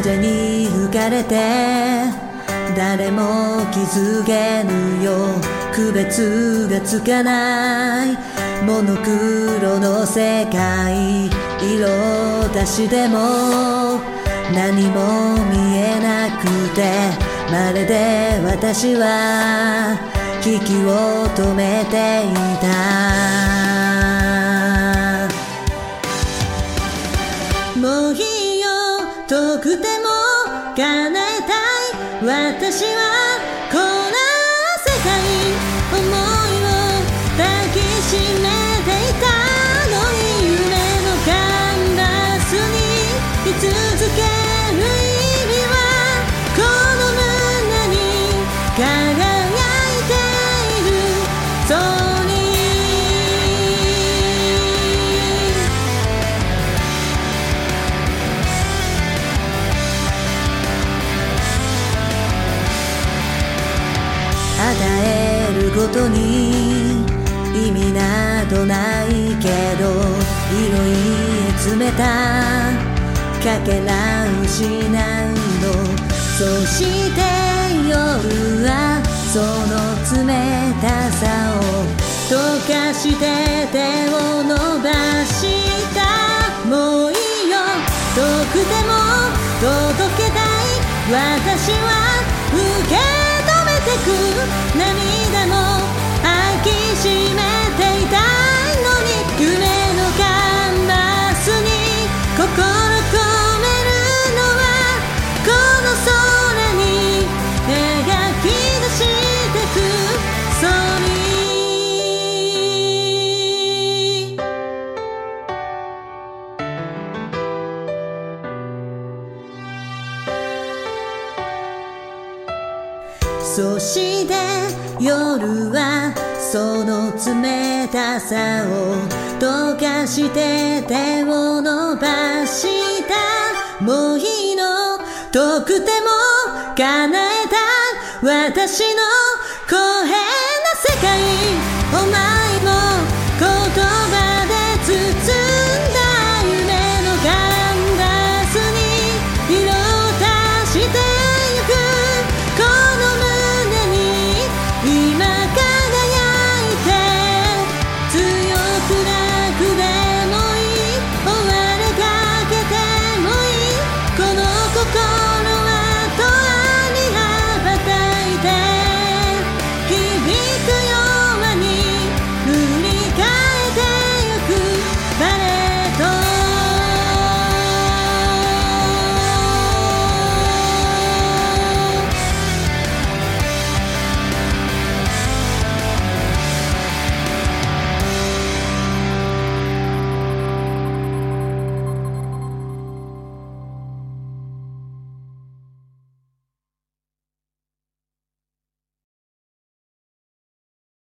風に吹かれて誰も気づけぬよ。区別がつかない。モノクロの世界色出しでも何も見えなくて。まるで私は息を止めていた。遠くても叶えたい私はこの世界思いを抱きしめていたのに夢のカンバスに居続ける意味はこの胸に輝いている。ことに意味などないけど色い詰めたかけら失うの。そして夜はその冷たさを溶かして手を伸ばした。もういいよ。遠くても届けたい。私は受け止めてく。涙そして夜はその冷たさを溶かして手を伸ばした。もういいの遠くても叶えた。私の声